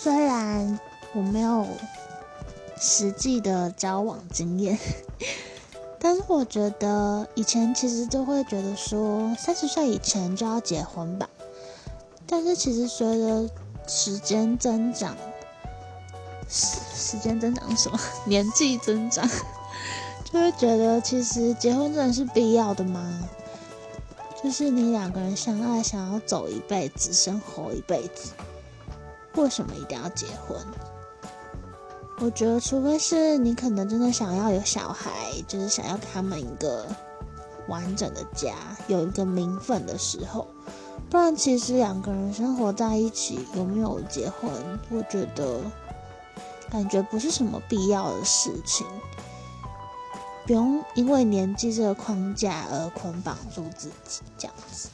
虽然我没有实际的交往经验，但是我觉得以前其实就会觉得说三十岁以前就要结婚吧。但是其实随着时间增长，时时间增长什么？年纪增长，就会觉得其实结婚真的是必要的吗？就是你两个人相爱，想要走一辈子，生活一辈子，为什么一定要结婚？我觉得，除非是你可能真的想要有小孩，就是想要给他们一个完整的家，有一个名分的时候。不然，其实两个人生活在一起，有没有结婚，我觉得感觉不是什么必要的事情。不用因为年纪这个框架而捆绑住自己，这样子。